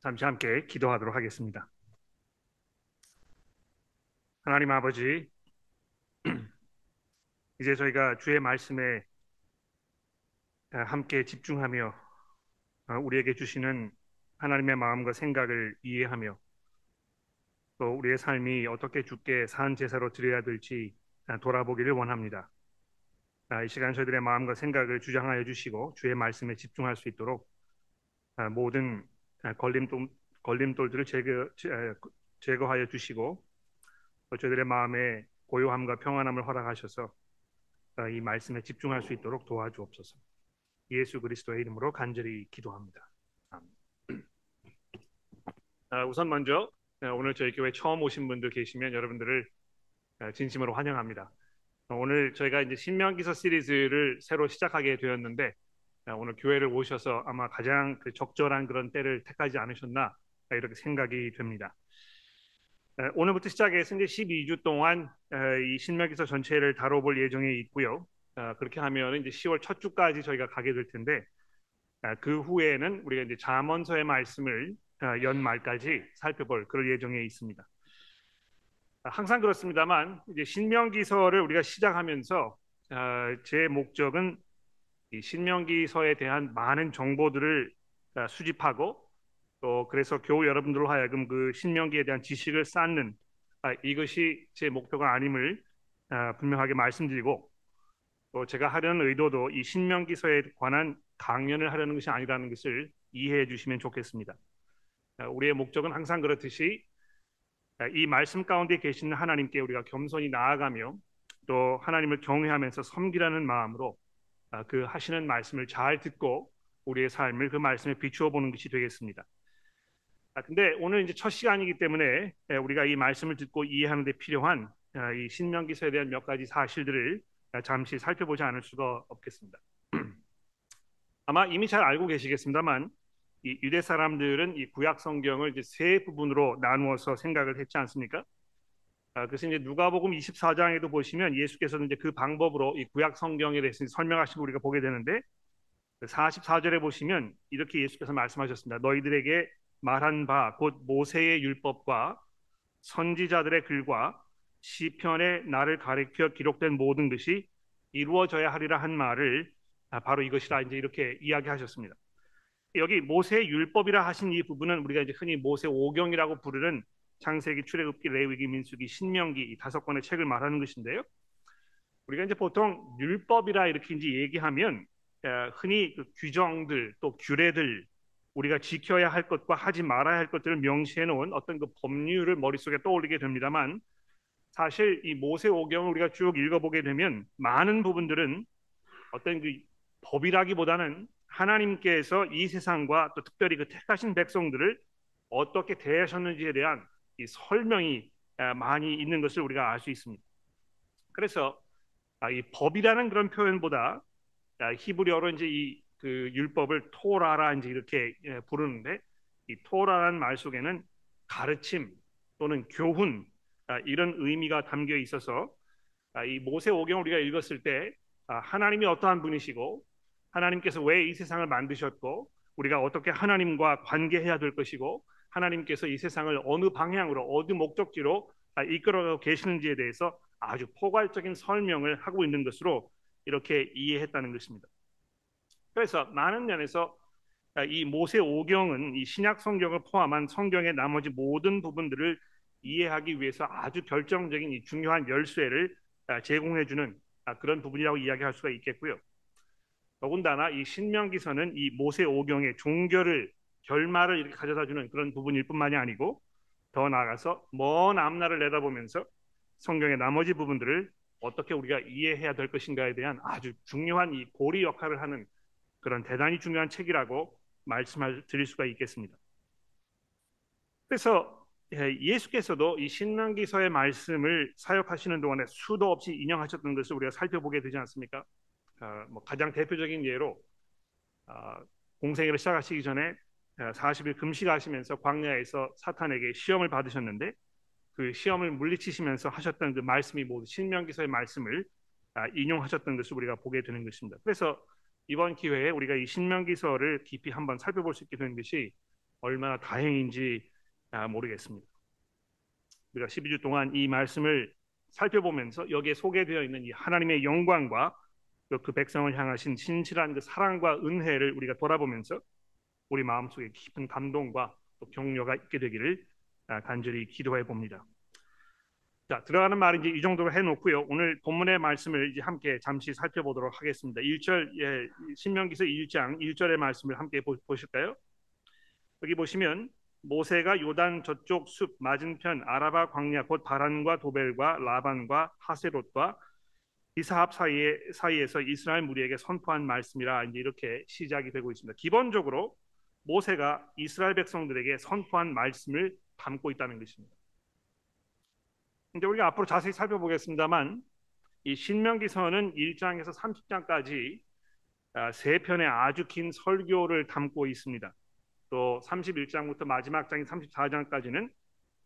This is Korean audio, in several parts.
잠시 함께 기도하도록 하겠습니다. 하나님 아버지, 이제 저희가 주의 말씀에 함께 집중하며 우리에게 주시는 하나님의 마음과 생각을 이해하며 또 우리의 삶이 어떻게 주께 산 제사로 드려야 될지 돌아보기를 원합니다. 이 시간 저희들의 마음과 생각을 주장하여 주시고 주의 말씀에 집중할 수 있도록 모든 걸림돌, 걸림돌들을 제거, 제거하여 주시고 저희들의 마음에 고요함과 평안함을 허락하셔서 이 말씀에 집중할 수 있도록 도와주옵소서. 예수 그리스도의 이름으로 간절히 기도합니다. 우선 먼저 오늘 저희 교회 처음 오신 분들 계시면 여러분들을 진심으로 환영합니다. 오늘 저희가 이제 신명기서 시리즈를 새로 시작하게 되었는데 오늘 교회를 오셔서 아마 가장 그 적절한 그런 때를 택하지 않으셨나 이렇게 생각이 됩니다. 오늘부터 시작해서 이제 12주 동안 이 신명기서 전체를 다뤄볼 예정에 있고요. 그렇게 하면 이제 10월 첫 주까지 저희가 가게 될 텐데 그 후에는 우리가 이제 잠언서의 말씀을 연말까지 살펴볼 그럴 예정에 있습니다. 항상 그렇습니다만 이제 신명기서를 우리가 시작하면서 제 목적은 이 신명기서에 대한 많은 정보들을 수집하고 또 그래서 교우 여러분들로 하여금 그 신명기에 대한 지식을 쌓는 이것이 제 목표가 아님을 분명하게 말씀드리고 또 제가 하려는 의도도 이 신명기서에 관한 강연을 하려는 것이 아니라는 것을 이해해 주시면 좋겠습니다. 우리의 목적은 항상 그렇듯이 이 말씀 가운데 계시는 하나님께 우리가 겸손히 나아가며 또 하나님을 경외하면서 섬기라는 마음으로 그 하시는 말씀을 잘 듣고 우리의 삶을 그 말씀에 비추어 보는 것이 되겠습니다. 아, 근데 오늘 이제 첫 시간이기 때문에 우리가 이 말씀을 듣고 이해하는 데 필요한 이 신명기서에 대한 몇 가지 사실들을 잠시 살펴보지 않을 수가 없겠습니다. 아마 이미 잘 알고 계시겠습니다만 이 유대 사람들은 이 구약 성경을 이제 세 부분으로 나누어서 생각을 했지 않습니까? 아, 그래서 이제 누가복음 24장에도 보시면 예수께서는 이제 그 방법으로 이 구약 성경에 대해서 설명하신 거 우리가 보게 되는데 44절에 그 보시면 이렇게 예수께서 말씀하셨습니다. 너희들에게 말한 바 곧 모세의 율법과 선지자들의 글과 시편에 나를 가리켜 기록된 모든 것이 이루어져야 하리라 한 말을 아, 바로 이것이라 이제 이렇게 이야기하셨습니다. 여기 모세 율법이라 하신 이 부분은 우리가 이제 흔히 모세 오경이라고 부르는 창세기, 출애굽기, 레위기, 민수기, 신명기 이 다섯 권의 책을 말하는 것인데요. 우리가 이제 보통 율법이라 이렇게 이제 얘기하면 흔히 그 규정들 또 규례들 우리가 지켜야 할 것과 하지 말아야 할 것들을 명시해 놓은 어떤 그 법률을 머릿속에 떠올리게 됩니다만 사실 이 모세 오경을 우리가 쭉 읽어보게 되면 많은 부분들은 어떤 그 법이라기보다는 하나님께서 이 세상과 또 특별히 그 택하신 백성들을 어떻게 대하셨는지에 대한 이 설명이 많이 있는 것을 우리가 알 수 있습니다. 그래서 아, 이 법이라는 그런 표현보다 아, 히브리어로 이제 이 그 율법을 토라라 이제 이렇게 예, 부르는데 이 토라라는 말 속에는 가르침 또는 교훈 아, 이런 의미가 담겨 있어서 이 모세 오경 우리가 읽었을 때 하나님이 어떠한 분이시고 하나님께서 왜 이 세상을 만드셨고 우리가 어떻게 하나님과 관계해야 될 것이고 하나님께서 이 세상을 어느 방향으로 어느 목적지로 이끌어 계시는지에 대해서 아주 포괄적인 설명을 하고 있는 것으로 이렇게 이해했다는 것입니다. 그래서 많은 면에서 이 모세 오경은 이 신약 성경을 포함한 성경의 나머지 모든 부분들을 이해하기 위해서 아주 결정적인 이 중요한 열쇠를 제공해주는 그런 부분이라고 이야기할 수가 있겠고요. 더군다나 이 신명기서는 이 모세 오경의 종결을 결말을 이렇게 가져다 주는 그런 부분일 뿐만이 아니고 더 나아가서 먼 앞날을 내다보면서 성경의 나머지 부분들을 어떻게 우리가 이해해야 될 것인가에 대한 아주 중요한 이 고리 역할을 하는 그런 대단히 중요한 책이라고 말씀을 드릴 수가 있겠습니다. 그래서 예, 예수께서도 이 신명기서의 말씀을 사역하시는 동안에 수도 없이 인용하셨던 것을 우리가 살펴보게 되지 않습니까? 어, 뭐 가장 대표적인 예로 어, 공생애를 시작하시기 전에 40일 어, 금식하시면서 광야에서 사탄에게 시험을 받으셨는데 그 시험을 물리치시면서 하셨던 그 말씀이 모두 신명기서의 말씀을 아, 인용하셨던 것을 우리가 보게 되는 것입니다. 그래서 이번 기회에 우리가 이 신명기서를 깊이 한번 살펴볼 수 있게 되는 것이 얼마나 다행인지 아, 모르겠습니다. 우리가 12주 동안 이 말씀을 살펴보면서 여기에 소개되어 있는 이 하나님의 영광과 그 백성을 향하신 신실한 그 사랑과 은혜를 우리가 돌아보면서 우리 마음속에 깊은 감동과 또 격려가 있게 되기를 아, 간절히 기도해 봅니다. 자 들어가는 말은 이제 이 정도로 해놓고요. 오늘 본문의 말씀을 이제 함께 잠시 살펴보도록 하겠습니다. 1절 예, 신명기서 1장 1절의 말씀을 함께 보, 보실까요? 여기 보시면 모세가 요단 저쪽 숲 맞은편 아라바 광야 곧 바란과 도벨과 라반과 하세롯과 이사합 사이에 사이에서 이스라엘 무리에게 선포한 말씀이라 이제 이렇게 시작이 되고 있습니다. 기본적으로 모세가 이스라엘 백성들에게 선포한 말씀을 담고 있다는 것입니다. 이제 우리가 앞으로 자세히 살펴보겠습니다만 이 신명기 서는 1장에서 30장까지 아, 세 편의 아주 긴 설교를 담고 있습니다. 또 31장부터 마지막 장인 34장까지는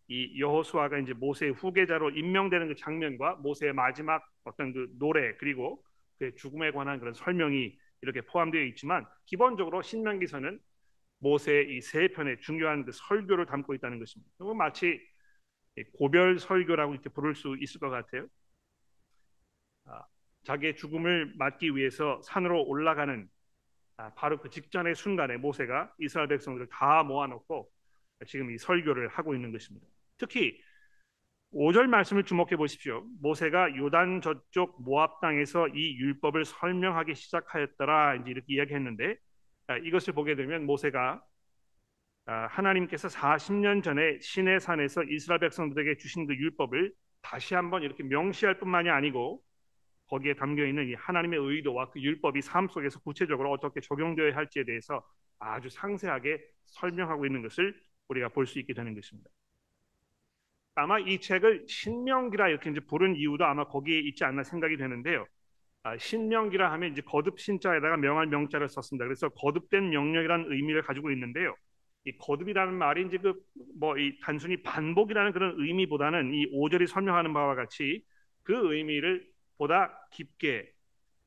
이 여호수아가 이제 모세의 후계자로 임명되는 그 장면과 모세의 마지막 어떤 그 노래 그리고 그의 죽음에 관한 그런 설명이 이렇게 포함되어 있지만 기본적으로 신명기서는 모세의 이 세 편의 중요한 그 설교를 담고 있다는 것입니다. 마치 고별 설교라고 이렇게 부를 수 있을 것 같아요. 아, 자기의 죽음을 막기 위해서 산으로 올라가는 아, 바로 그 직전의 순간에 모세가 이스라엘 백성들을 다 모아놓고 지금 이 설교를 하고 있는 것입니다. 특히 5절 말씀을 주목해 보십시오. 모세가 요단 저쪽 모압 땅에서 이 율법을 설명하기 시작하였더라 이제 이렇게 이야기했는데 아, 이것을 보게 되면 모세가 아, 하나님께서 40년 전에 시내 산에서 이스라엘 백성들에게 주신 그 율법을 다시 한번 이렇게 명시할 뿐만이 아니고 거기에 담겨 있는 이 하나님의 의도와 그 율법이 삶 속에서 구체적으로 어떻게 적용되어야 할지에 대해서 아주 상세하게 설명하고 있는 것을 우리가 볼 수 있게 되는 것입니다. 아마 이 책을 신명기라 이렇게 이제 부른 이유도 아마 거기에 있지 않나 생각이 되는데요. 아, 신명기라 하면 이제 거듭 신자에다가 명할 명자를 썼습니다. 그래서 거듭된 명령이라는 의미를 가지고 있는데요. 이 거듭이라는 말이 이제 그 뭐 이 단순히 반복이라는 그런 의미보다는 이 5절이 설명하는 바와 같이 그 의미를 보다 깊게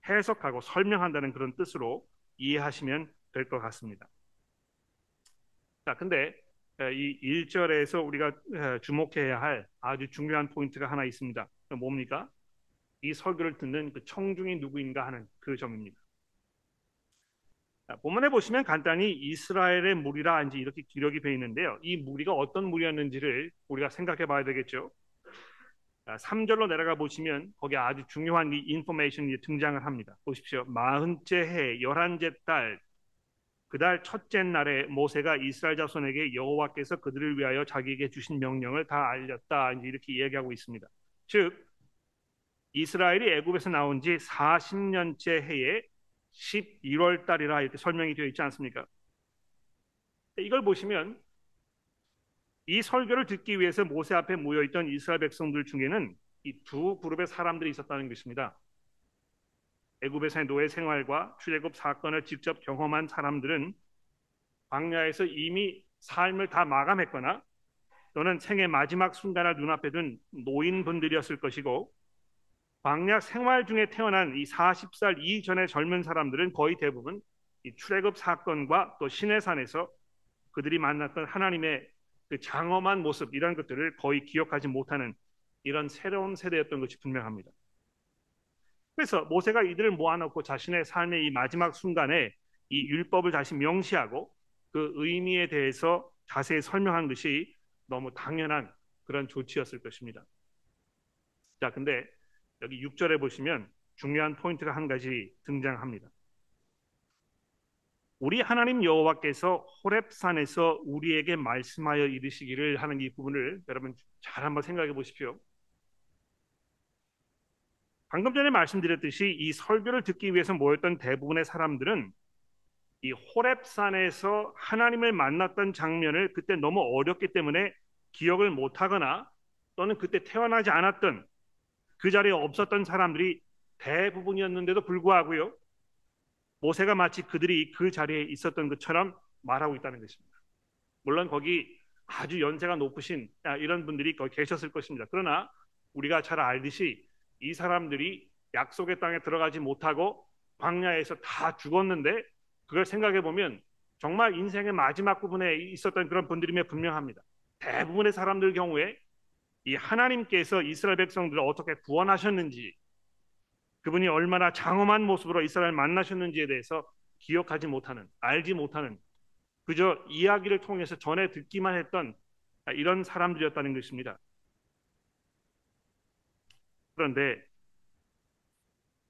해석하고 설명한다는 그런 뜻으로 이해하시면 될 것 같습니다. 자, 근데 이 1절에서 우리가 주목해야 할 아주 중요한 포인트가 하나 있습니다. 뭡니까? 이 설교를 듣는 그 청중이 누구인가 하는 그 점입니다. 본문에 보시면 간단히 이스라엘의 무리라 이제 이렇게 기록이 되어 있는데요. 이 무리가 어떤 무리였는지를 우리가 생각해 봐야 되겠죠. 3절로 내려가 보시면 거기 아주 중요한 이 인포메이션이 등장을 합니다. 보십시오. 마흔째 해 열한째 달 그달 첫째 날에 모세가 이스라엘 자손에게 여호와께서 그들을 위하여 자기에게 주신 명령을 다 알렸다. 이렇게 이야기하고 있습니다. 즉 이스라엘이 애굽에서 나온 지 40년째 해에 11월 달이라 이렇게 설명이 되어 있지 않습니까? 이걸 보시면 이 설교를 듣기 위해서 모세 앞에 모여 있던 이스라엘 백성들 중에는 이 두 그룹의 사람들이 있었다는 것입니다. 애굽에서의 노예 생활과 출애굽 사건을 직접 경험한 사람들은 광야에서 이미 삶을 다 마감했거나 또는 생의 마지막 순간을 눈앞에 둔 노인분들이었을 것이고 광야 생활 중에 태어난 이 40살 이전의 젊은 사람들은 거의 대부분 이 출애굽 사건과 또 시내산에서 그들이 만났던 하나님의 그 장엄한 모습 이런 것들을 거의 기억하지 못하는 이런 새로운 세대였던 것이 분명합니다. 그래서 모세가 이들을 모아놓고 자신의 삶의 이 마지막 순간에 이 율법을 다시 명시하고 그 의미에 대해서 자세히 설명한 것이 너무 당연한 그런 조치였을 것입니다. 자, 근데 여기 6절에 보시면 중요한 포인트가 한 가지 등장합니다. 우리 하나님 여호와께서 호렙산에서 우리에게 말씀하여 이르시기를 하는 이 부분을 여러분 잘 한번 생각해 보십시오. 방금 전에 말씀드렸듯이 이 설교를 듣기 위해서 모였던 대부분의 사람들은 이 호렙산에서 하나님을 만났던 장면을 그때 너무 어렵기 때문에 기억을 못하거나 또는 그때 태어나지 않았던 그 자리에 없었던 사람들이 대부분이었는데도 불구하고요. 모세가 마치 그들이 그 자리에 있었던 것처럼 말하고 있다는 것입니다. 물론 거기 아주 연세가 높으신 이런 분들이 거기 계셨을 것입니다. 그러나 우리가 잘 알듯이 이 사람들이 약속의 땅에 들어가지 못하고 광야에서 다 죽었는데 그걸 생각해 보면 정말 인생의 마지막 부분에 있었던 그런 분들임에 분명합니다. 대부분의 사람들 경우에 이 하나님께서 이스라엘 백성들을 어떻게 구원하셨는지 그분이 얼마나 장엄한 모습으로 이스라엘 만나셨는지에 대해서 기억하지 못하는 알지 못하는 그저 이야기를 통해서 전해 듣기만 했던 이런 사람들이었다는 것입니다. 그런데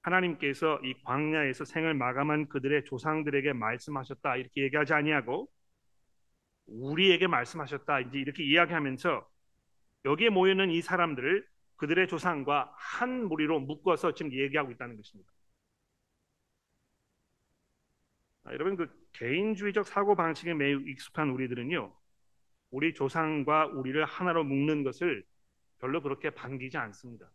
하나님께서 이 광야에서 생을 마감한 그들의 조상들에게 말씀하셨다 이렇게 얘기하지 아니하고 우리에게 말씀하셨다 이제 이렇게 이야기하면서 여기에 모여 있는 이 사람들을 그들의 조상과 한 무리로 묶어서 지금 얘기하고 있다는 것입니다. 아, 여러분 그 개인주의적 사고 방식에 매우 익숙한 우리들은요, 우리 조상과 우리를 하나로 묶는 것을 별로 그렇게 반기지 않습니다.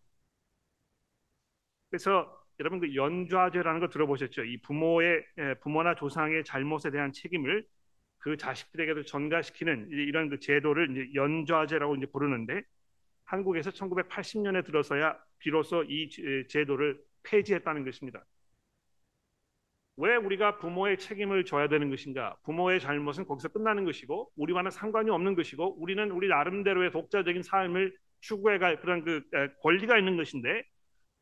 그래서 여러분 그 연좌제라는 거 들어보셨죠? 이 부모의 부모나 조상의 잘못에 대한 책임을 그 자식들에게도 전가시키는 이런 그 제도를 이제 연좌제라고 이제 부르는데 한국에서 1980년에 들어서야 비로소 이 제도를 폐지했다는 것입니다. 왜 우리가 부모의 책임을 져야 되는 것인가? 부모의 잘못은 거기서 끝나는 것이고 우리와는 상관이 없는 것이고 우리는 우리 나름대로의 독자적인 삶을 추구해갈 그런 그 권리가 있는 것인데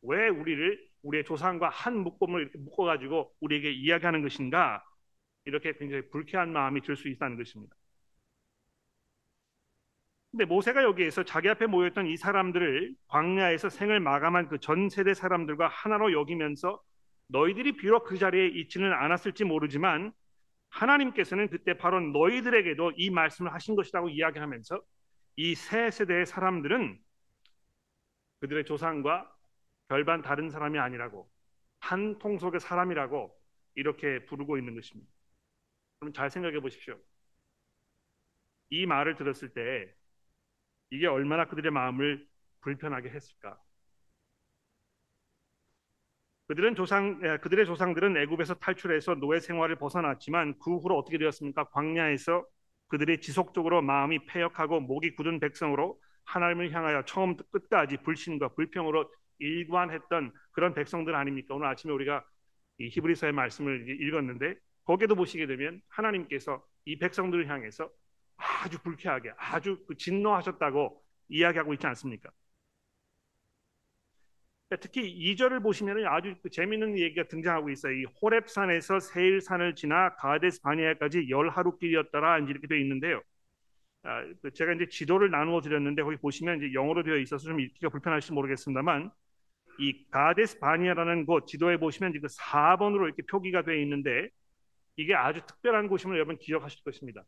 왜 우리를 우리의 조상과 한 묶음을 이렇게 묶어가지고 우리에게 이야기하는 것인가 이렇게 굉장히 불쾌한 마음이 들 수 있다는 것입니다. 근데 모세가 여기에서 자기 앞에 모였던 이 사람들을 광야에서 생을 마감한 그 전 세대 사람들과 하나로 여기면서 너희들이 비록 그 자리에 있지는 않았을지 모르지만 하나님께서는 그때 바로 너희들에게도 이 말씀을 하신 것이라고 이야기하면서 이 세 세대의 사람들은 그들의 조상과 별반 다른 사람이 아니라고 한 통속의 사람이라고 이렇게 부르고 있는 것입니다. 그럼 잘 생각해 보십시오. 이 말을 들었을 때 이게 얼마나 그들의 마음을 불편하게 했을까? 그들은 조상 그들의 조상들은 애굽에서 탈출해서 노예 생활을 벗어났지만 그 후로 어떻게 되었습니까? 광야에서 그들이 지속적으로 마음이 패역하고 목이 굳은 백성으로 하나님을 향하여 처음부터 끝까지 불신과 불평으로 일관했던 그런 백성들 아닙니까? 오늘 아침에 우리가 이 히브리서의 말씀을 읽었는데 거기에도 보시게 되면 하나님께서 이 백성들을 향해서 아주 불쾌하게 아주 그 진노하셨다고 이야기하고 있지 않습니까? 특히 2절을 보시면 아주 그 재미있는 얘기가 등장하고 있어요. 이 호렙산에서 세일산을 지나 가데스 바니아까지 열 하루 길이었더라 이렇게 되어 있는데요. 아, 그 제가 이제 지도를 나누어 드렸는데 거기 보시면 이제 영어로 되어 있어서 좀 읽기가 불편할지 모르겠습니다만 이 가데스 바니아라는 곳 지도에 보시면 지금 4번으로 이렇게 표기가 되어 있는데 이게 아주 특별한 곳임을 여러분 기억하실 것입니다.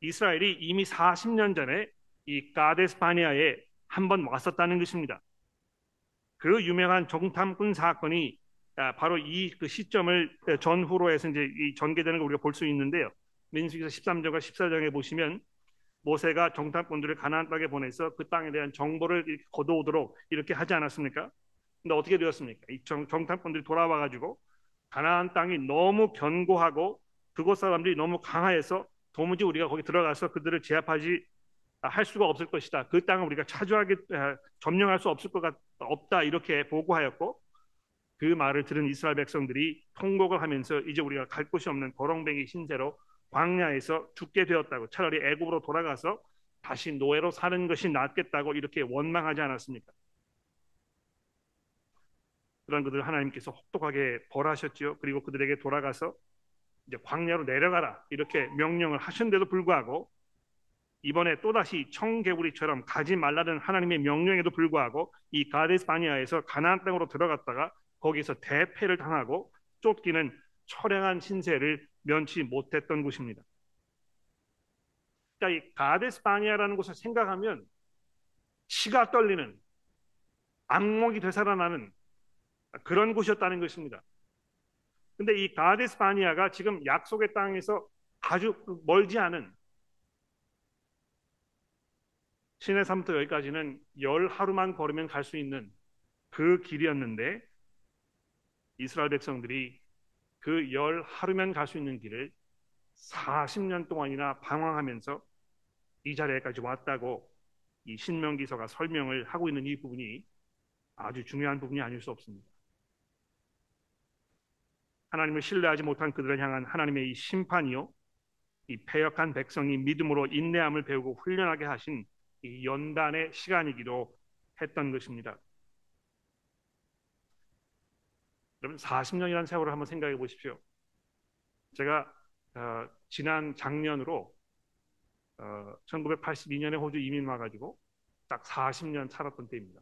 이스라엘이 이미 40년 전에 이 가데스 바니아에 한 번 왔었다는 것입니다. 그 유명한 정탐꾼 사건이 아, 바로 이 그 시점을 전후로 해서 이제 전개되는 걸 우리가 볼 수 있는데요. 민수기서 13절과 14장에 보시면 모세가 정탐꾼들을 가나안 땅에 보내서 그 땅에 대한 정보를 거두오도록 이렇게 하지 않았습니까? 근데 어떻게 되었습니까? 이 정, 정탐꾼들이 돌아와 가지고 가나안 땅이 너무 견고하고 그곳 사람들이 너무 강하여서 도무지 우리가 거기 들어가서 그들을 제압하지 할 수가 없을 것이다. 그 땅을 우리가 차지하게 점령할 수 없을 것 같, 없다 이렇게 보고하였고 그 말을 들은 이스라엘 백성들이 통곡을 하면서 이제 우리가 갈 곳이 없는 거렁뱅이 신세로 광야에서 죽게 되었다고 차라리 애굽으로 돌아가서 다시 노예로 사는 것이 낫겠다고 이렇게 원망하지 않았습니까? 그런 그들 하나님께서 혹독하게 벌하셨지요. 그리고 그들에게 돌아가서 이제 광야로 내려가라 이렇게 명령을 하셨는데도 불구하고 이번에 또다시 청개구리처럼 가지 말라는 하나님의 명령에도 불구하고 이 가데스 바니아에서 가나안 땅으로 들어갔다가 거기서 대패를 당하고 쫓기는 처량한 신세를 면치 못했던 곳입니다. 그러니까 이 가데스 바니아라는 곳을 생각하면 치가 떨리는 악몽이 되살아나는 그런 곳이었다는 것입니다. 근데 이 가데스 바니아가 지금 약속의 땅에서 아주 멀지 않은 시내산부터 여기까지는 열 하루만 걸으면 갈 수 있는 그 길이었는데 이스라엘 백성들이 그 열 하루면 갈 수 있는 길을 40년 동안이나 방황하면서 이 자리에까지 왔다고 이 신명기서가 설명을 하고 있는 이 부분이 아주 중요한 부분이 아닐 수 없습니다. 하나님을 신뢰하지 못한 그들을 향한 하나님의 이 심판이요 이 패역한 백성이 믿음으로 인내함을 배우고 훈련하게 하신 이 연단의 시간이기도 했던 것입니다. 여러분 40년이라는 세월을 한번 생각해 보십시오. 제가 어, 지난 작년으로 어, 1982년에 호주 이민 와가지고 딱 40년 살았던 때입니다.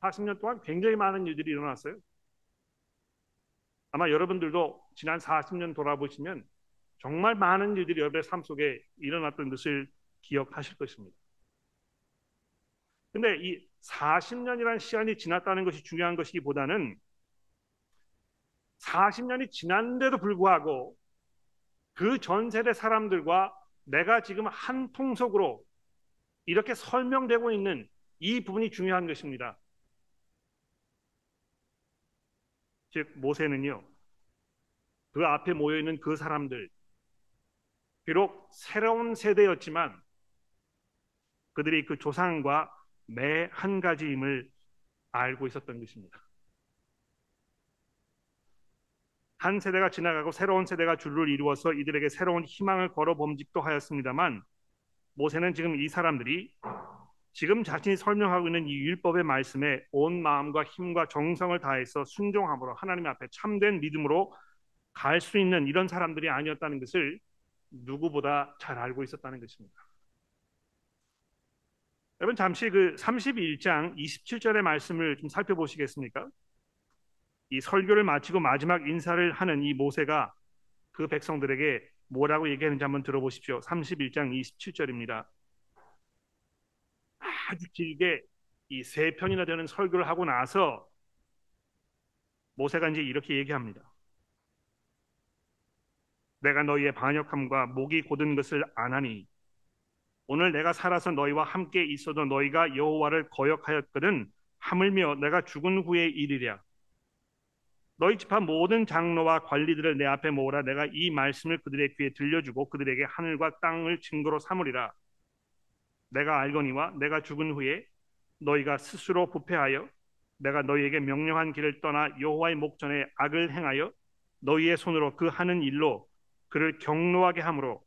40년 동안 굉장히 많은 일들이 일어났어요. 아마 여러분들도 지난 40년 돌아보시면 정말 많은 일들이 여러분의 삶 속에 일어났던 것을 기억하실 것입니다. 근데 이 40년이라는 시간이 지났다는 것이 중요한 것이기보다는 40년이 지난데도 불구하고 그 전 세대 사람들과 내가 지금 한 통속으로 이렇게 설명되고 있는 이 부분이 중요한 것입니다. 즉 모세는요. 그 앞에 모여 있는 그 사람들 비록 새로운 세대였지만 그들이 그 조상과 매 한 가지임을 알고 있었던 것입니다. 한 세대가 지나가고 새로운 세대가 줄을 이루어서 이들에게 새로운 희망을 걸어 범직도 하였습니다만 모세는 지금 이 사람들이 지금 자신이 설명하고 있는 이 율법의 말씀에 온 마음과 힘과 정성을 다해서 순종함으로 하나님 앞에 참된 믿음으로 갈 수 있는 이런 사람들이 아니었다는 것을 누구보다 잘 알고 있었다는 것입니다. 여러분 잠시 그 31장 27절의 말씀을 좀 살펴보시겠습니까? 이 설교를 마치고 마지막 인사를 하는 이 모세가 그 백성들에게 뭐라고 얘기하는지 한번 들어보십시오. 31장 27절입니다. 아주 길게 이 세 편이나 되는 설교를 하고 나서 모세가 이제 이렇게 얘기합니다. 내가 너희의 반역함과 목이 곧은 것을 안하니 오늘 내가 살아서 너희와 함께 있어도 너희가 여호와를 거역하였거든 하물며 내가 죽은 후의 일이랴. 너희 집안 모든 장로와 관리들을 내 앞에 모으라. 내가 이 말씀을 그들의 귀에 들려주고 그들에게 하늘과 땅을 증거로 삼으리라 내가 알거니와 내가 죽은 후에 너희가 스스로 부패하여 내가 너희에게 명령한 길을 떠나 여호와의 목전에 악을 행하여 너희의 손으로 그 하는 일로 그를 경노하게 함으로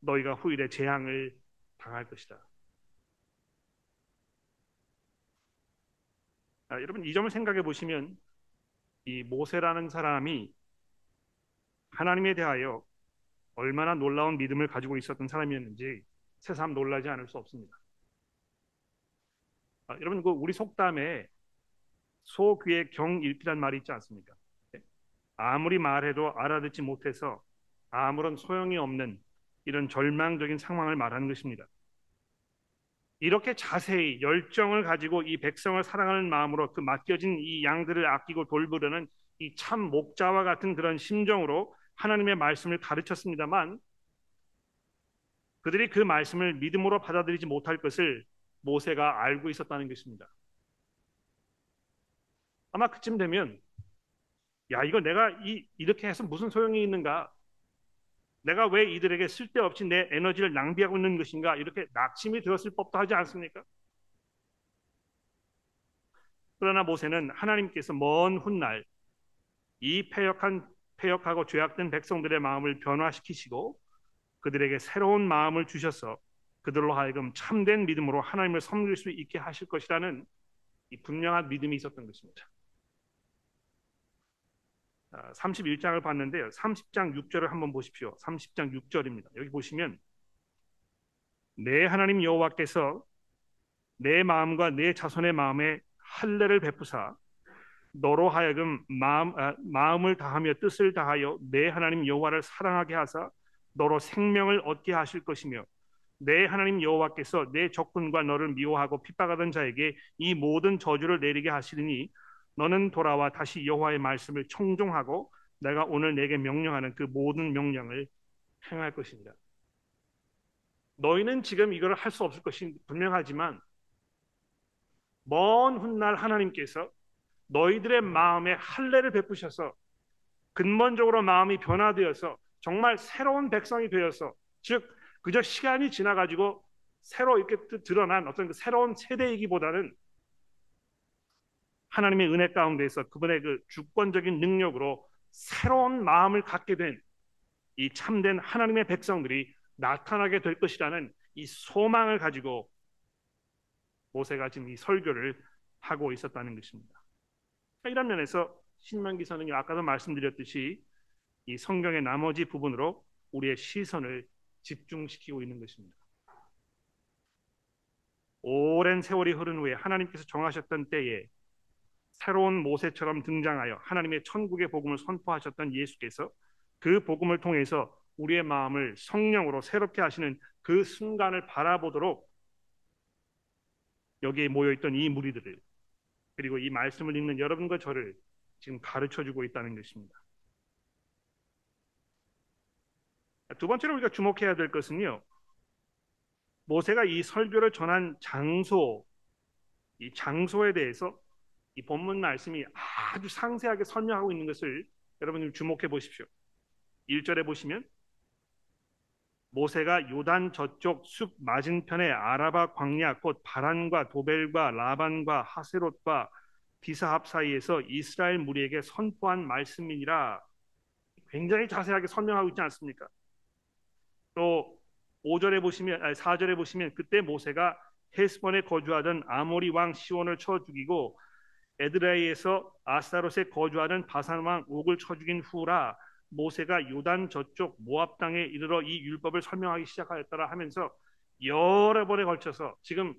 너희가 후일에 재앙을 당할 것이다. 아, 여러분 이 점을 생각해 보시면 이 모세라는 사람이 하나님에 대하여 얼마나 놀라운 믿음을 가지고 있었던 사람이었는지 새삼 놀라지 않을 수 없습니다. 아, 여러분 그 우리 속담에 소귀의 경일피란 말이 있지 않습니까? 네. 아무리 말해도 알아듣지 못해서 아무런 소용이 없는 이런 절망적인 상황을 말하는 것입니다. 이렇게 자세히 열정을 가지고 이 백성을 사랑하는 마음으로 그 맡겨진 이 양들을 아끼고 돌보려는 이 참 목자와 같은 그런 심정으로 하나님의 말씀을 가르쳤습니다만 그들이 그 말씀을 믿음으로 받아들이지 못할 것을 모세가 알고 있었다는 것입니다. 아마 그쯤 되면 야 이거 내가 이, 이렇게 해서 무슨 소용이 있는가? 내가 왜 이들에게 쓸데없이 내 에너지를 낭비하고 있는 것인가? 이렇게 낙심이 되었을 법도 하지 않습니까? 그러나 모세는 하나님께서 먼 훗날 이 패역한 패역하고 죄악된 백성들의 마음을 변화시키시고 그들에게 새로운 마음을 주셔서 그들로 하여금 참된 믿음으로 하나님을 섬길 수 있게 하실 것이라는 이 분명한 믿음이 있었던 것입니다. 31장을 아, 봤는데요. 30장 6절을 한번 보십시오. 30장 6절입니다. 여기 보시면 내 하나님 여호와께서 내 마음과 내 자손의 마음에 할례를 베푸사 너로 하여금 마음, 아, 마음을 다하며 뜻을 다하여 내 하나님 여호와를 사랑하게 하사 너로 생명을 얻게 하실 것이며 내 하나님 여호와께서 내 적군과 너를 미워하고 핍박하던 자에게 이 모든 저주를 내리게 하시리니 너는 돌아와 다시 여호와의 말씀을 청종하고 내가 오늘 내게 명령하는 그 모든 명령을 행할 것입니다. 너희는 지금 이걸 할 수 없을 것이 분명하지만 먼 훗날 하나님께서 너희들의 마음에 할례를 베푸셔서 근본적으로 마음이 변화되어서 정말 새로운 백성이 되어서 즉 그저 시간이 지나가지고 새로 이렇게 드러난 어떤 그 새로운 세대이기보다는 하나님의 은혜 가운데서 그분의 그 주권적인 능력으로 새로운 마음을 갖게 된 이 참된 하나님의 백성들이 나타나게 될 것이라는 이 소망을 가지고 모세가 지금 이 설교를 하고 있었다는 것입니다. 이런 면에서 신명기서는 아까도 말씀드렸듯이 이 성경의 나머지 부분으로 우리의 시선을 집중시키고 있는 것입니다. 오랜 세월이 흐른 후에 하나님께서 정하셨던 때에 새로운 모세처럼 등장하여 하나님의 천국의 복음을 선포하셨던 예수께서 그 복음을 통해서 우리의 마음을 성령으로 새롭게 하시는 그 순간을 바라보도록 여기에 모여 있던 이 무리들을 그리고 이 말씀을 읽는 여러분과 저를 지금 가르쳐 주고 있다는 것입니다. 두 번째로 우리가 주목해야 될 것은요. 모세가 이 설교를 전한 장소, 이 장소에 대해서 이 본문 말씀이 아주 상세하게 설명하고 있는 것을 여러분들 주목해 보십시오. 1절에 보시면 모세가 요단 저쪽 숲 맞은편의 아라바 광야 곧 바란과 도벨과 라반과 하세롯과 디사합 사이에서 이스라엘 무리에게 선포한 말씀이니라 굉장히 자세하게 설명하고 있지 않습니까? 또 5절에 보시면 아니 4절에 보시면 그때 모세가 헤스본에 거주하던 아모리 왕 시온을 쳐 죽이고 에드라이에서 아스타롯에 거주하는 바산 왕 옥을 쳐 죽인 후라 모세가 요단 저쪽 모압 땅에 이르러 이 율법을 설명하기 시작하였더라 하면서 여러 번에 걸쳐서 지금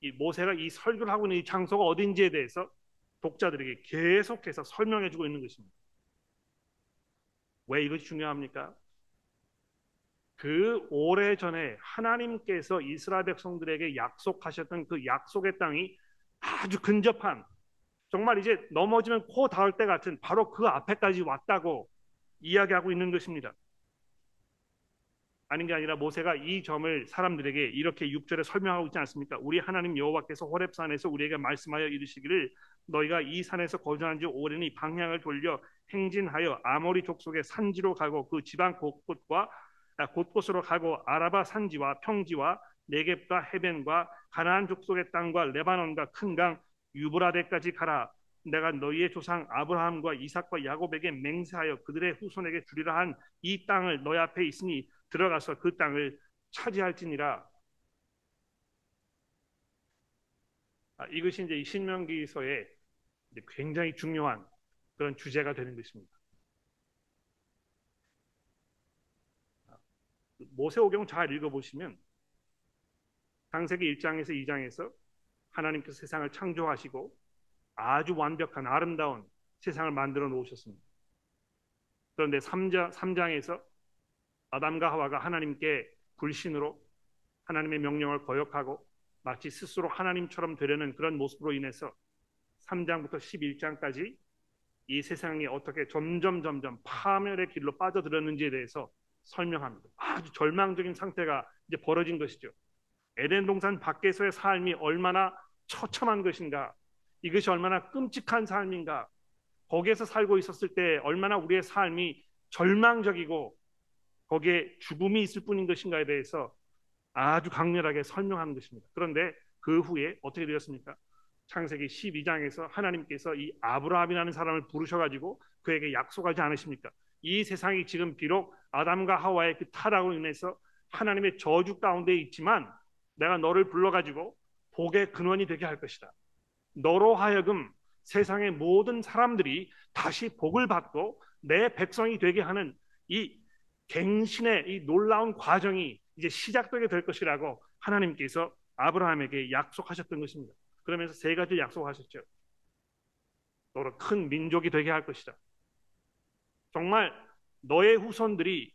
이 모세가 이 설교를 하고 있는 이 장소가 어딘지에 대해서 독자들에게 계속해서 설명해 주고 있는 것입니다. 왜 이것이 중요합니까? 그 오래 전에 하나님께서 이스라엘 백성들에게 약속하셨던 그 약속의 땅이 아주 근접한 정말 이제 넘어지면 코 닿을 때 같은 바로 그 앞에까지 왔다고 이야기하고 있는 것입니다. 아닌 게 아니라 모세가 이 점을 사람들에게 이렇게 6절에 설명하고 있지 않습니까? 우리 하나님 여호와께서 호렙산에서 우리에게 말씀하여 이르시기를 너희가 이 산에서 거주한 지 오래니 방향을 돌려 행진하여 아모리 족속의 산지로 가고 그 지방 곳곳과 아, 곳곳으로 가고 아라바 산지와 평지와 네겝과 해변과 가나안 족속의 땅과 레바논과 큰 강 유브라데까지 가라 내가 너희의 조상 아브라함과 이삭과 야곱에게 맹세하여 그들의 후손에게 주리라 한 이 땅을 너희 앞에 있으니 들어가서 그 땅을 차지할지니라. 아, 이것이 이제 이 신명기서의 굉장히 중요한 그런 주제가 되는 것입니다. 모세오경 잘 읽어보시면 창세기 1장에서 2장에서 하나님께서 세상을 창조하시고 아주 완벽한 아름다운 세상을 만들어 놓으셨습니다. 그런데 3장, 3장에서 아담과 하와가 하나님께 불신으로 하나님의 명령을 거역하고 마치 스스로 하나님처럼 되려는 그런 모습으로 인해서 3장부터 11장까지 이 세상이 어떻게 점점 점점 파멸의 길로 빠져들었는지에 대해서 설명합니다. 아주 절망적인 상태가 이제 벌어진 것이죠. 에덴 동산 밖에서의 삶이 얼마나 처참한 것인가, 이것이 얼마나 끔찍한 삶인가, 거기에서 살고 있었을 때 얼마나 우리의 삶이 절망적이고 거기에 죽음이 있을 뿐인 것인가에 대해서 아주 강렬하게 설명하는 것입니다. 그런데 그 후에 어떻게 되었습니까? 창세기 12장에서 하나님께서 이 아브라함이라는 사람을 부르셔가지고 그에게 약속하지 않으십니까? 이 세상이 지금 비록 아담과 하와의 그 타락으로 인해서 하나님의 저주 가운데 있지만 내가 너를 불러가지고 복의 근원이 되게 할 것이다. 너로 하여금 세상의 모든 사람들이 다시 복을 받고 내 백성이 되게 하는 이 갱신의 이 놀라운 과정이 이제 시작되게 될 것이라고 하나님께서 아브라함에게 약속하셨던 것입니다. 그러면서 세 가지 약속하셨죠. 너로 큰 민족이 되게 할 것이다. 정말 너의 후손들이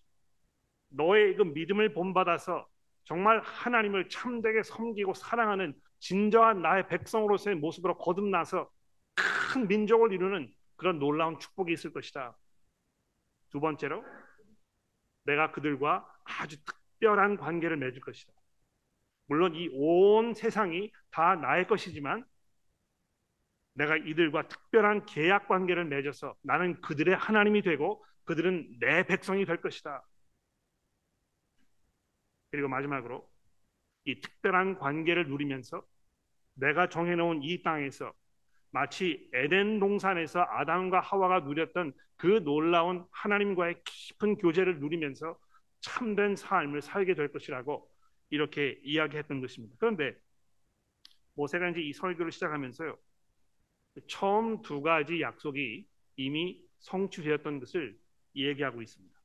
너의 그 믿음을 본받아서 정말 하나님을 참되게 섬기고 사랑하는 진정한 나의 백성으로서의 모습으로 거듭나서 큰 민족을 이루는 그런 놀라운 축복이 있을 것이다. 두 번째로 내가 그들과 아주 특별한 관계를 맺을 것이다. 물론 이 온 세상이 다 나의 것이지만 내가 이들과 특별한 계약 관계를 맺어서 나는 그들의 하나님이 되고 그들은 내 백성이 될 것이다. 그리고 마지막으로 이 특별한 관계를 누리면서 내가 정해놓은 이 땅에서 마치 에덴 동산에서 아담과 하와가 누렸던 그 놀라운 하나님과의 깊은 교제를 누리면서 참된 삶을 살게 될 것이라고 이렇게 이야기했던 것입니다. 그런데 모세가 이제 이 설교를 시작하면서요. 처음 두 가지 약속이 이미 성취되었던 것을 얘기하고 있습니다.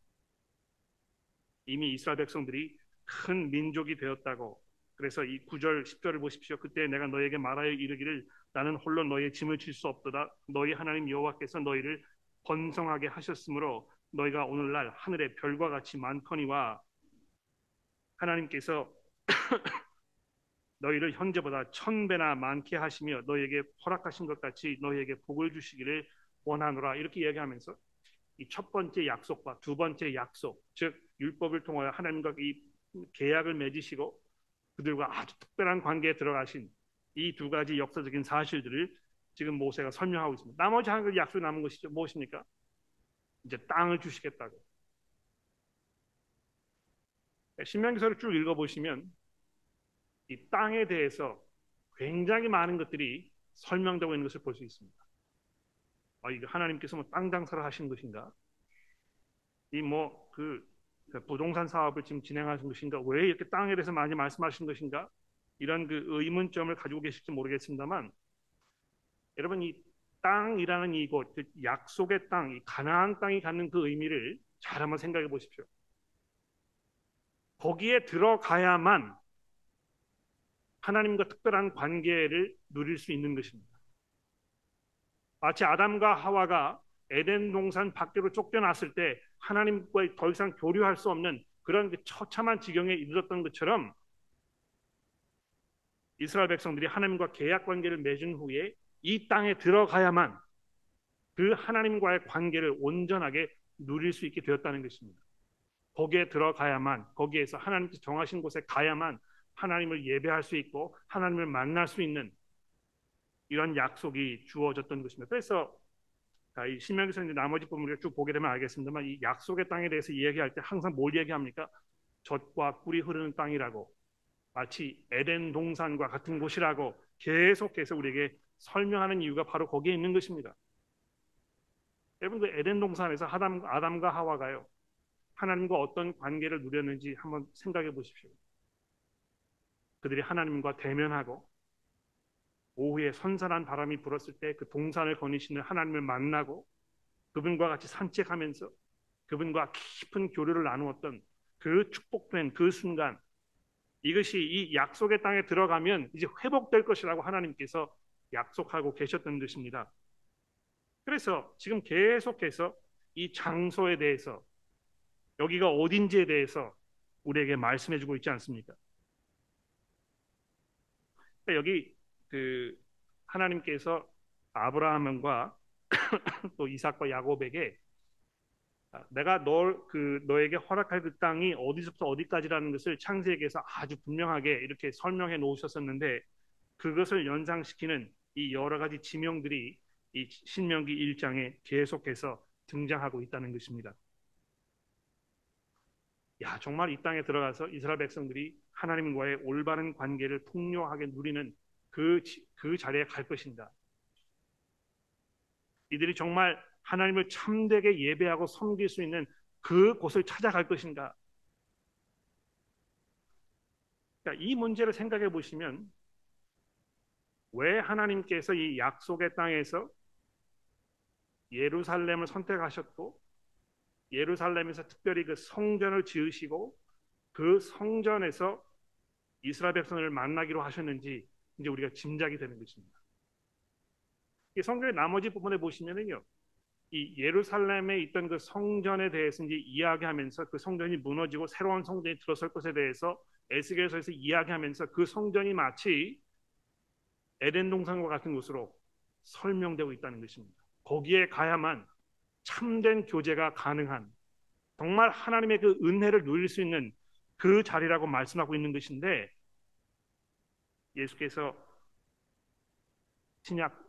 이미 이스라엘 백성들이 큰 민족이 되었다고 그래서 이 9절 10절을 보십시오. 그때 내가 너에게 말하여 이르기를 나는 홀로 너의 짐을 질 수 없도다. 너희 하나님 여호와께서 너희를 번성하게 하셨으므로 너희가 오늘날 하늘의 별과 같이 많거니와 하나님께서 너희를 현재보다 천 배나 많게 하시며 너희에게 허락하신 것 같이 너희에게 복을 주시기를 원하노라 이렇게 얘기하면서 이 첫 번째 약속과 두 번째 약속 즉 율법을 통하여 하나님과 이 계약을 맺으시고 그들과 아주 특별한 관계에 들어가신 이 두 가지 역사적인 사실들을 지금 모세가 설명하고 있습니다. 나머지 한 가지 약속 남은 것이죠. 무엇입니까? 이제 땅을 주시겠다고. 신명기서를 쭉 읽어보시면 이 땅에 대해서 굉장히 많은 것들이 설명되고 있는 것을 볼 수 있습니다. 아, 이거 하나님께서 뭐 땅 장사를 하신 것인가? 이 뭐그 그 부동산 사업을 지금 진행하신 것인가? 왜 이렇게 땅에 대해서 많이 말씀하신 것인가? 이런 그 의문점을 가지고 계실지 모르겠습니다만 여러분 이 땅이라는 이곳, 그 약속의 땅, 이 가나안 땅이 갖는 그 의미를 잘 한번 생각해 보십시오. 거기에 들어가야만 하나님과 특별한 관계를 누릴 수 있는 것입니다. 마치 아담과 하와가 에덴 동산 밖으로 쫓겨났을 때 하나님과 더 이상 교류할 수 없는 그런 그 처참한 지경에 이르렀던 것처럼 이스라엘 백성들이 하나님과 계약 관계를 맺은 후에 이 땅에 들어가야만 그 하나님과의 관계를 온전하게 누릴 수 있게 되었다는 것입니다. 거기에 들어가야만 거기에서 하나님께서 정하신 곳에 가야만 하나님을 예배할 수 있고 하나님을 만날 수 있는 이런 약속이 주어졌던 것입니다. 그래서 이 신명기서 이제 나머지 부분을 쭉 보게 되면 알겠습니다만 이 약속의 땅에 대해서 이야기할 때 항상 뭘 얘기합니까? 젖과 꿀이 흐르는 땅이라고 마치 에덴 동산과 같은 곳이라고 계속해서 우리에게 설명하는 이유가 바로 거기에 있는 것입니다. 여러분 그 에덴 동산에서 아담, 아담과 하와가요 하나님과 어떤 관계를 누렸는지 한번 생각해 보십시오. 그들이 하나님과 대면하고 오후에 선선한 바람이 불었을 때 그 동산을 거니시는 하나님을 만나고 그분과 같이 산책하면서 그분과 깊은 교류를 나누었던 그 축복된 그 순간 이것이 이 약속의 땅에 들어가면 이제 회복될 것이라고 하나님께서 약속하고 계셨던 것입니다. 그래서 지금 계속해서 이 장소에 대해서 여기가 어딘지에 대해서 우리에게 말씀해 주고 있지 않습니까? 여기 그 하나님께서 아브라함과 또 이삭과 야곱에게 아, 내가 널그 너에게 허락할 그 땅이 어디서부터 어디까지라는 것을 창세기에서 아주 분명하게 이렇게 설명해 놓으셨었는데 그것을 연상시키는 이 여러 가지 지명들이 이 신명기 1장에 계속해서 등장하고 있다는 것입니다. 야 정말 이 땅에 들어가서 이스라엘 백성들이 하나님과의 올바른 관계를 풍요하게 누리는 그, 그 자리에 갈 것인가. 이들이 정말 하나님을 참되게 예배하고 섬길 수 있는 그 곳을 찾아갈 것인가. 그러니까 이 문제를 생각해 보시면 왜 하나님께서 이 약속의 땅에서 예루살렘을 선택하셨고 예루살렘에서 특별히 그 성전을 지으시고 그 성전에서 이스라엘 백성을 만나기로 하셨는지 이제 우리가 짐작이 되는 것입니다. 이 성경의 나머지 부분에 보시면은요, 이 예루살렘에 있던 그 성전에 대해서 이제 이야기하면서 그 성전이 무너지고 새로운 성전이 들어설 것에 대해서 에스겔서에서 이야기하면서 그 성전이 마치 에덴 동산과 같은 곳으로 설명되고 있다는 것입니다. 거기에 가야만 참된 교제가 가능한 정말 하나님의 그 은혜를 누릴 수 있는 그 자리라고 말씀하고 있는 것인데 예수께서 신약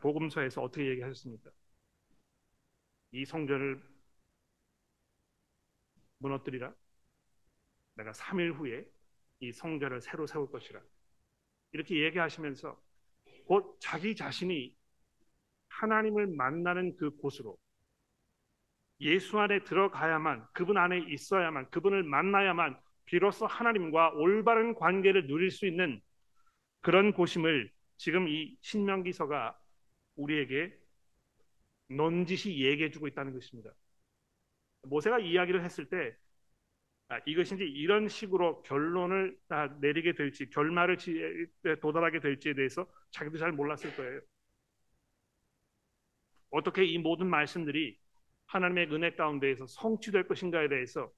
복음서에서 어떻게 얘기하셨습니까? 이 성전을 무너뜨리라. 내가 3일 후에 이 성전을 새로 세울 것이라. 이렇게 얘기하시면서 곧 자기 자신이 하나님을 만나는 그 곳으로 예수 안에 들어가야만 그분 안에 있어야만 그분을 만나야만 비로소 하나님과 올바른 관계를 누릴 수 있는 그런 곳임을 지금 이 신명기서가 우리에게 넌지시 얘기해 주고 있다는 것입니다. 모세가 이야기를 했을 때 아, 이것이 이제 이런 식으로 결론을 내리게 될지 결말을 도달하게 될지에 대해서 자기도 잘 몰랐을 거예요. 어떻게 이 모든 말씀들이 하나님의 은혜 가운데에서 성취될 것인가에 대해서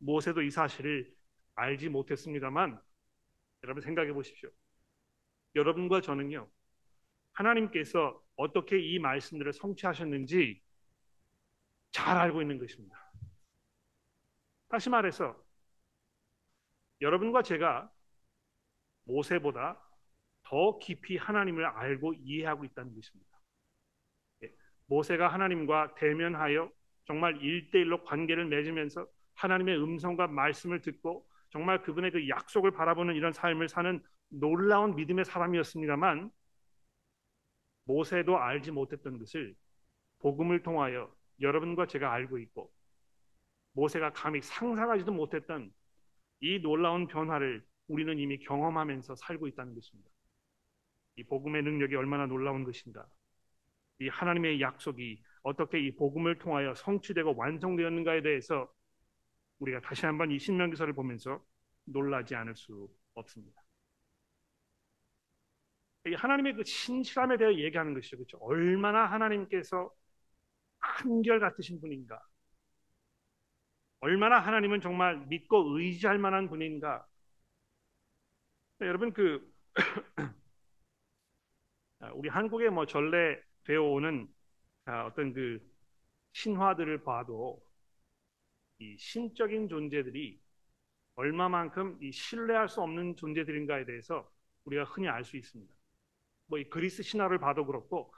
모세도 이 사실을 알지 못했습니다만 여러분 생각해 보십시오. 여러분과 저는요. 하나님께서 어떻게 이 말씀들을 성취하셨는지 잘 알고 있는 것입니다. 다시 말해서 여러분과 제가 모세보다 더 깊이 하나님을 알고 이해하고 있다는 것입니다. 예, 모세가 하나님과 대면하여 정말 일대일로 관계를 맺으면서 하나님의 음성과 말씀을 듣고 정말 그분의 그 약속을 바라보는 이런 삶을 사는 놀라운 믿음의 사람이었습니다만 모세도 알지 못했던 것을 복음을 통하여 여러분과 제가 알고 있고 모세가 감히 상상하지도 못했던 이 놀라운 변화를 우리는 이미 경험하면서 살고 있다는 것입니다. 이 복음의 능력이 얼마나 놀라운 것인가. 이 하나님의 약속이 어떻게 이 복음을 통하여 성취되고 완성되었는가에 대해서 우리가 다시 한번 이 신명기서를 보면서 놀라지 않을 수 없습니다. 하나님의 그 신실함에 대해 얘기하는 것이죠. 그렇죠? 얼마나 하나님께서 한결 같으신 분인가. 얼마나 하나님은 정말 믿고 의지할 만한 분인가. 여러분 그 우리 한국에 뭐 전래 되어 오는 아, 어떤 그 신화들을 봐도 이 신적인 존재들이 얼마만큼 이 신뢰할 수 없는 존재들인가에 대해서 우리가 흔히 알 수 있습니다. 뭐 이 그리스 신화를 봐도 그렇고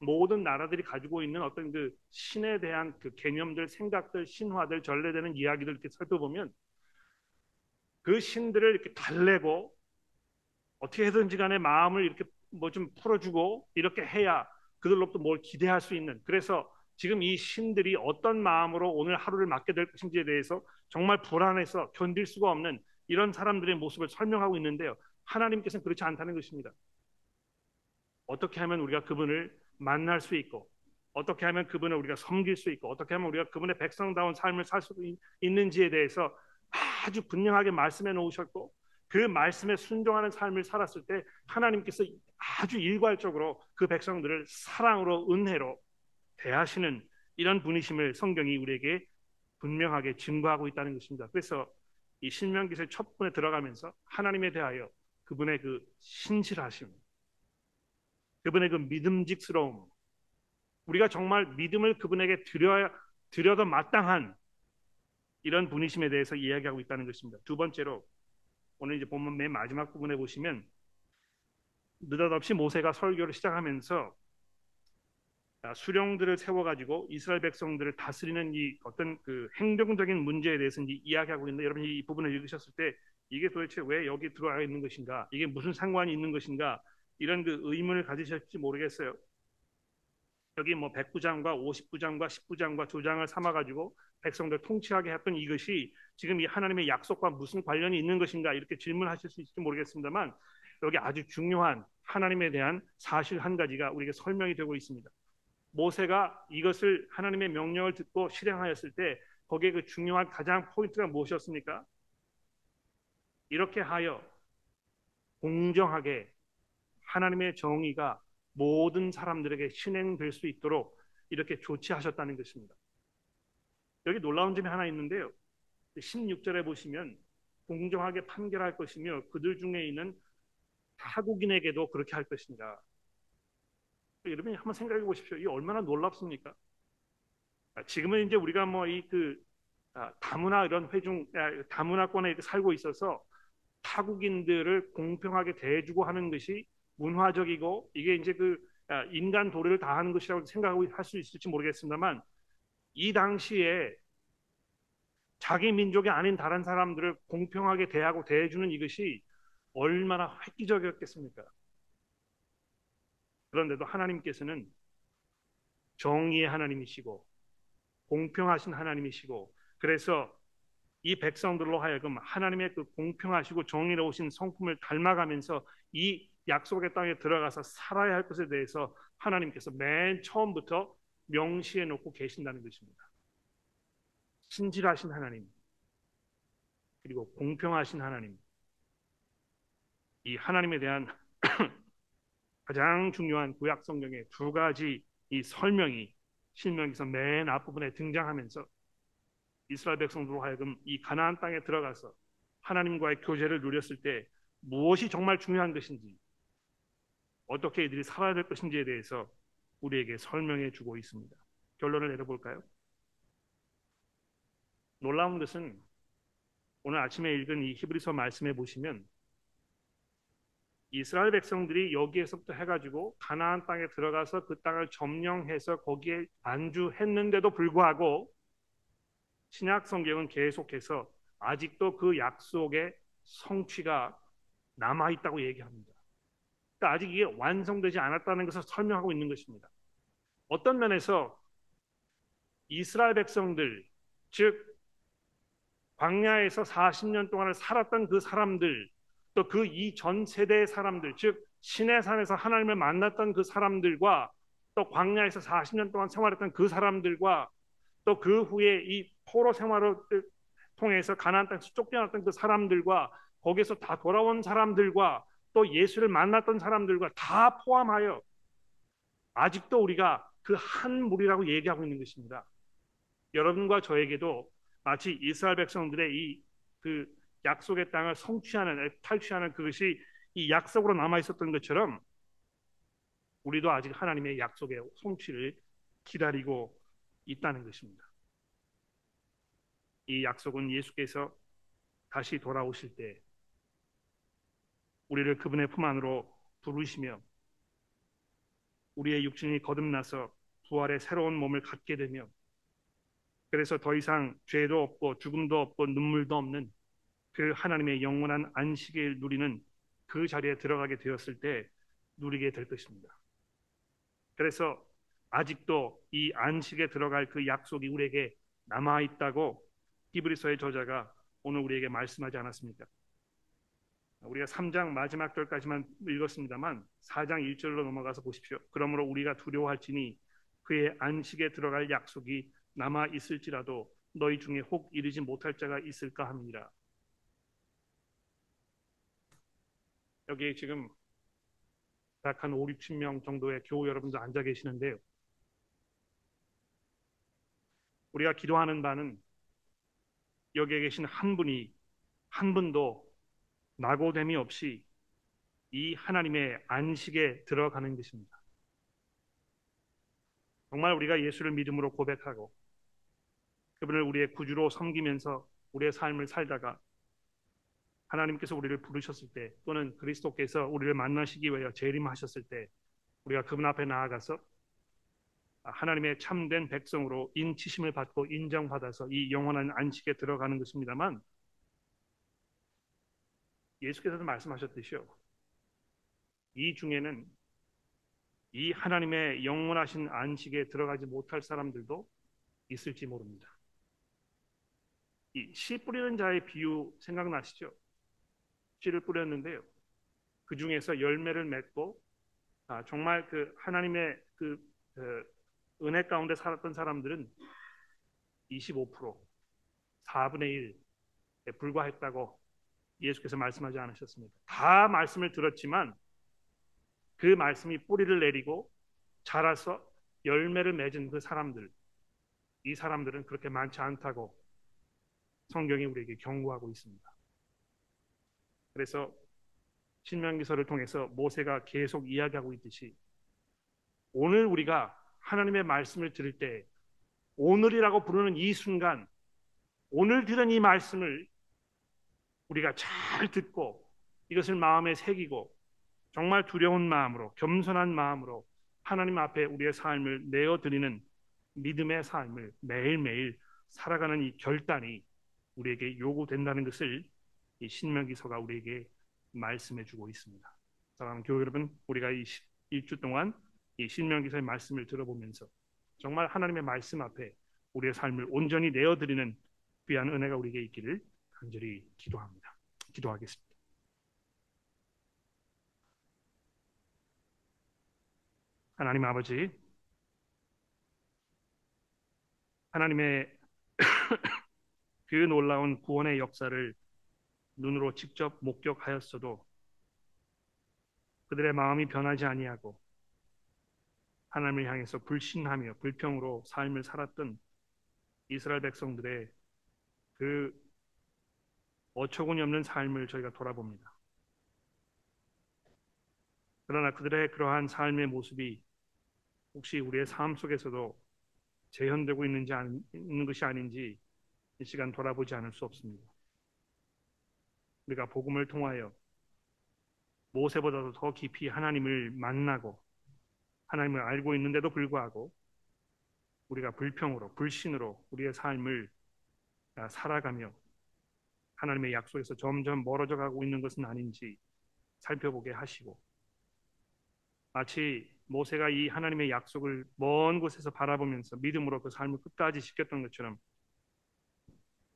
모든 나라들이 가지고 있는 어떤 그 신에 대한 그 개념들, 생각들, 신화들, 전래되는 이야기들 이렇게 살펴보면 그 신들을 이렇게 달래고 어떻게 해든지 간에 마음을 이렇게 뭐 좀 풀어주고 이렇게 해야 그들로부터 뭘 기대할 수 있는 그래서 지금 이 신들이 어떤 마음으로 오늘 하루를 맞게 될 것인지에 대해서 정말 불안해서 견딜 수가 없는 이런 사람들의 모습을 설명하고 있는데요. 하나님께서는 그렇지 않다는 것입니다. 어떻게 하면 우리가 그분을 만날 수 있고 어떻게 하면 그분을 우리가 섬길 수 있고 어떻게 하면 우리가 그분의 백성다운 삶을 살 수 있는지에 대해서 아주 분명하게 말씀해 놓으셨고 그 말씀에 순종하는 삶을 살았을 때 하나님께서 아주 일괄적으로 그 백성들을 사랑으로 은혜로 대하시는 이런 분이심을 성경이 우리에게 분명하게 증거하고 있다는 것입니다. 그래서 이 신명기서 첫 번에 들어가면서 하나님에 대하여 그분의 그 신실하심, 그분의 그 믿음직스러움, 우리가 정말 믿음을 그분에게 드려야 드려도 마땅한 이런 분이심에 대해서 이야기하고 있다는 것입니다. 두 번째로 오늘 이제 본문 맨 마지막 부분에 보시면 느닷없이 모세가 설교를 시작하면서 아, 수령들을 세워가지고 이스라엘 백성들을 다스리는 이 어떤 그 행정적인 문제에 대해서 이제 이야기하고 있는데 여러분 이 부분을 읽으셨을 때 이게 도대체 왜 여기 들어와 있는 것인가? 이게 무슨 상관이 있는 것인가? 이런 그 의문을 가지실지 모르겠어요. 여기 뭐 109장과 59장과 10부장과 조장을 삼아 가지고 백성들 통치하게 했던 이것이 지금 이 하나님의 약속과 무슨 관련이 있는 것인가 이렇게 질문하실 수 있을지 모르겠습니다만 여기 아주 중요한 하나님에 대한 사실 한 가지가 우리에게 설명이 되고 있습니다. 모세가 이것을 하나님의 명령을 듣고 실행하였을 때 거기에 그 중요한 가장 포인트가 무엇이었습니까? 이렇게 하여 공정하게 하나님의 정의가 모든 사람들에게 실행될 수 있도록 이렇게 조치하셨다는 것입니다. 여기 놀라운 점이 하나 있는데요. 16절에 보시면 공정하게 판결할 것이며 그들 중에 있는 타국인에게도 그렇게 할 것입니다. 여러분이 한번 생각해 보십시오. 이 얼마나 놀랍습니까? 아, 지금은 이제 우리가 뭐 이그 아, 다문화 이런 회중 아, 다문화권에 살고 있어서 타국인들을 공평하게 대해주고 하는 것이 문화적이고 이게 이제 그 인간 도리를 다하는 것이라고 생각하고 할 수 있을지 모르겠습니다만 이 당시에 자기 민족이 아닌 다른 사람들을 공평하게 대하고 대해주는 이것이 얼마나 획기적이었겠습니까? 그런데도 하나님께서는 정의의 하나님이시고 공평하신 하나님이시고 그래서 이 백성들로 하여금 하나님의 그 공평하시고 정의로우신 성품을 닮아가면서 이 약속의 땅에 들어가서 살아야 할 것에 대해서 하나님께서 맨 처음부터 명시해 놓고 계신다는 것입니다. 신실하신 하나님 그리고 공평하신 하나님 이 하나님에 대한 가장 중요한 구약 성경의 두 가지 이 설명이 신명기서 맨 앞부분에 등장하면서 이스라엘 백성들로 하여금 이 가나안 땅에 들어가서 하나님과의 교제를 누렸을 때 무엇이 정말 중요한 것인지 어떻게 이들이 살아야 될 것인지에 대해서 우리에게 설명해 주고 있습니다. 결론을 내려볼까요? 놀라운 것은 오늘 아침에 읽은 이 히브리서 말씀에 보시면 이스라엘 백성들이 여기에서부터 해가지고 가나안 땅에 들어가서 그 땅을 점령해서 거기에 안주했는데도 불구하고 신약 성경은 계속해서 아직도 그 약속의 성취가 남아 있다고 얘기합니다. 그러니까 아직 이게 완성되지 않았다는 것을 설명하고 있는 것입니다. 어떤 면에서 이스라엘 백성들 즉 광야에서 40년 동안을 살았던 그 사람들 또 그 이 전 세대의 사람들 즉 신의 산에서 하나님을 만났던 그 사람들과 또 광야에서 40년 동안 생활했던 그 사람들과 또 그 후에 이 포로 생활을 통해서 가나안 땅에서 쫓겨났던 그 사람들과 거기서 다 돌아온 사람들과 또 예수를 만났던 사람들과 다 포함하여 아직도 우리가 그 한 무리라고 얘기하고 있는 것입니다. 여러분과 저에게도 마치 이스라엘 백성들의 이 그 약속의 땅을 성취하는 탈취하는 그것이 이 약속으로 남아 있었던 것처럼 우리도 아직 하나님의 약속의 성취를 기다리고 있다는 것입니다. 이 약속은 예수께서 다시 돌아오실 때 우리를 그분의 품 안으로 부르시며 우리의 육신이 거듭나서 부활의 새로운 몸을 갖게 되며 그래서 더 이상 죄도 없고 죽음도 없고 눈물도 없는 그 하나님의 영원한 안식을 누리는 그 자리에 들어가게 되었을 때 누리게 될 것입니다. 그래서 아직도 이 안식에 들어갈 그 약속이 우리에게 남아 있다고 히브리서의 저자가 오늘 우리에게 말씀하지 않았습니까? 우리가 3장 마지막 절까지만 읽었습니다만 4장 1절로 넘어가서 보십시오. 그러므로 우리가 두려워할지니 그의 안식에 들어갈 약속이 남아 있을지라도 너희 중에 혹 이르지 못할 자가 있을까 합니다. 여기 지금 약한 5, 60명 정도의 교우 여러분들 앉아 계시는데요. 우리가 기도하는 바는 여기에 계신 한 분이 한 분도 낙오됨이 없이 이 하나님의 안식에 들어가는 것입니다. 정말 우리가 예수를 믿음으로 고백하고 그분을 우리의 구주로 섬기면서 우리의 삶을 살다가 하나님께서 우리를 부르셨을 때 또는 그리스도께서 우리를 만나시기 위하여 재림하셨을 때 우리가 그분 앞에 나아가서 하나님의 참된 백성으로 인치심을 받고 인정받아서 이 영원한 안식에 들어가는 것입니다만 예수께서도 말씀하셨듯이요. 이 중에는 이 하나님의 영원하신 안식에 들어가지 못할 사람들도 있을지 모릅니다. 이 씨 뿌리는 자의 비유 생각나시죠? 씨를 뿌렸는데요. 그 중에서 열매를 맺고 아, 정말 그 하나님의 그, 그 은혜 가운데 살았던 사람들은 25% 4분의 1에 불과했다고 예수께서 말씀하지 않으셨습니까? 다 말씀을 들었지만 그 말씀이 뿌리를 내리고 자라서 열매를 맺은 그 사람들 이 사람들은 그렇게 많지 않다고 성경이 우리에게 경고하고 있습니다. 그래서 신명기서를 통해서 모세가 계속 이야기하고 있듯이 오늘 우리가 하나님의 말씀을 들을 때 오늘이라고 부르는 이 순간 오늘 들은 이 말씀을 우리가 잘 듣고 이것을 마음에 새기고 정말 두려운 마음으로 겸손한 마음으로 하나님 앞에 우리의 삶을 내어드리는 믿음의 삶을 매일매일 살아가는 이 결단이 우리에게 요구된다는 것을 이 신명기서가 우리에게 말씀해 주고 있습니다. 사랑하는 교회 여러분, 우리가 이 일주 동안 이 신명기서의 말씀을 들어보면서 정말 하나님의 말씀 앞에 우리의 삶을 온전히 내어드리는 귀한 은혜가 우리에게 있기를 간절히 기도합니다. 기도하겠습니다. 하나님 아버지, 하나님의 그 놀라운 구원의 역사를 눈으로 직접 목격하였어도 그들의 마음이 변하지 아니하고 하나님을 향해서 불신하며 불평으로 삶을 살았던 이스라엘 백성들의 그 어처구니 없는 삶을 저희가 돌아봅니다. 그러나 그들의 그러한 삶의 모습이 혹시 우리의 삶 속에서도 재현되고 있는지 있는 것이 아닌지 이 시간 돌아보지 않을 수 없습니다. 우리가 복음을 통하여 모세보다도 더 깊이 하나님을 만나고 하나님을 알고 있는데도 불구하고 우리가 불평으로 불신으로 우리의 삶을 살아가며 하나님의 약속에서 점점 멀어져 가고 있는 것은 아닌지 살펴보게 하시고 마치 모세가 이 하나님의 약속을 먼 곳에서 바라보면서 믿음으로 그 삶을 끝까지 지켰던 것처럼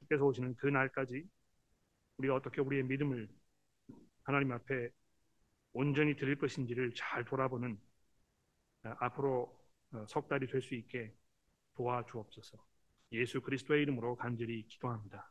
주께서 오시는 그 날까지 우리가 어떻게 우리의 믿음을 하나님 앞에 온전히 드릴 것인지를 잘 돌아보는 어, 앞으로 어, 석 달이 될 수 있게 도와주옵소서. 예수 그리스도의 이름으로 간절히 기도합니다.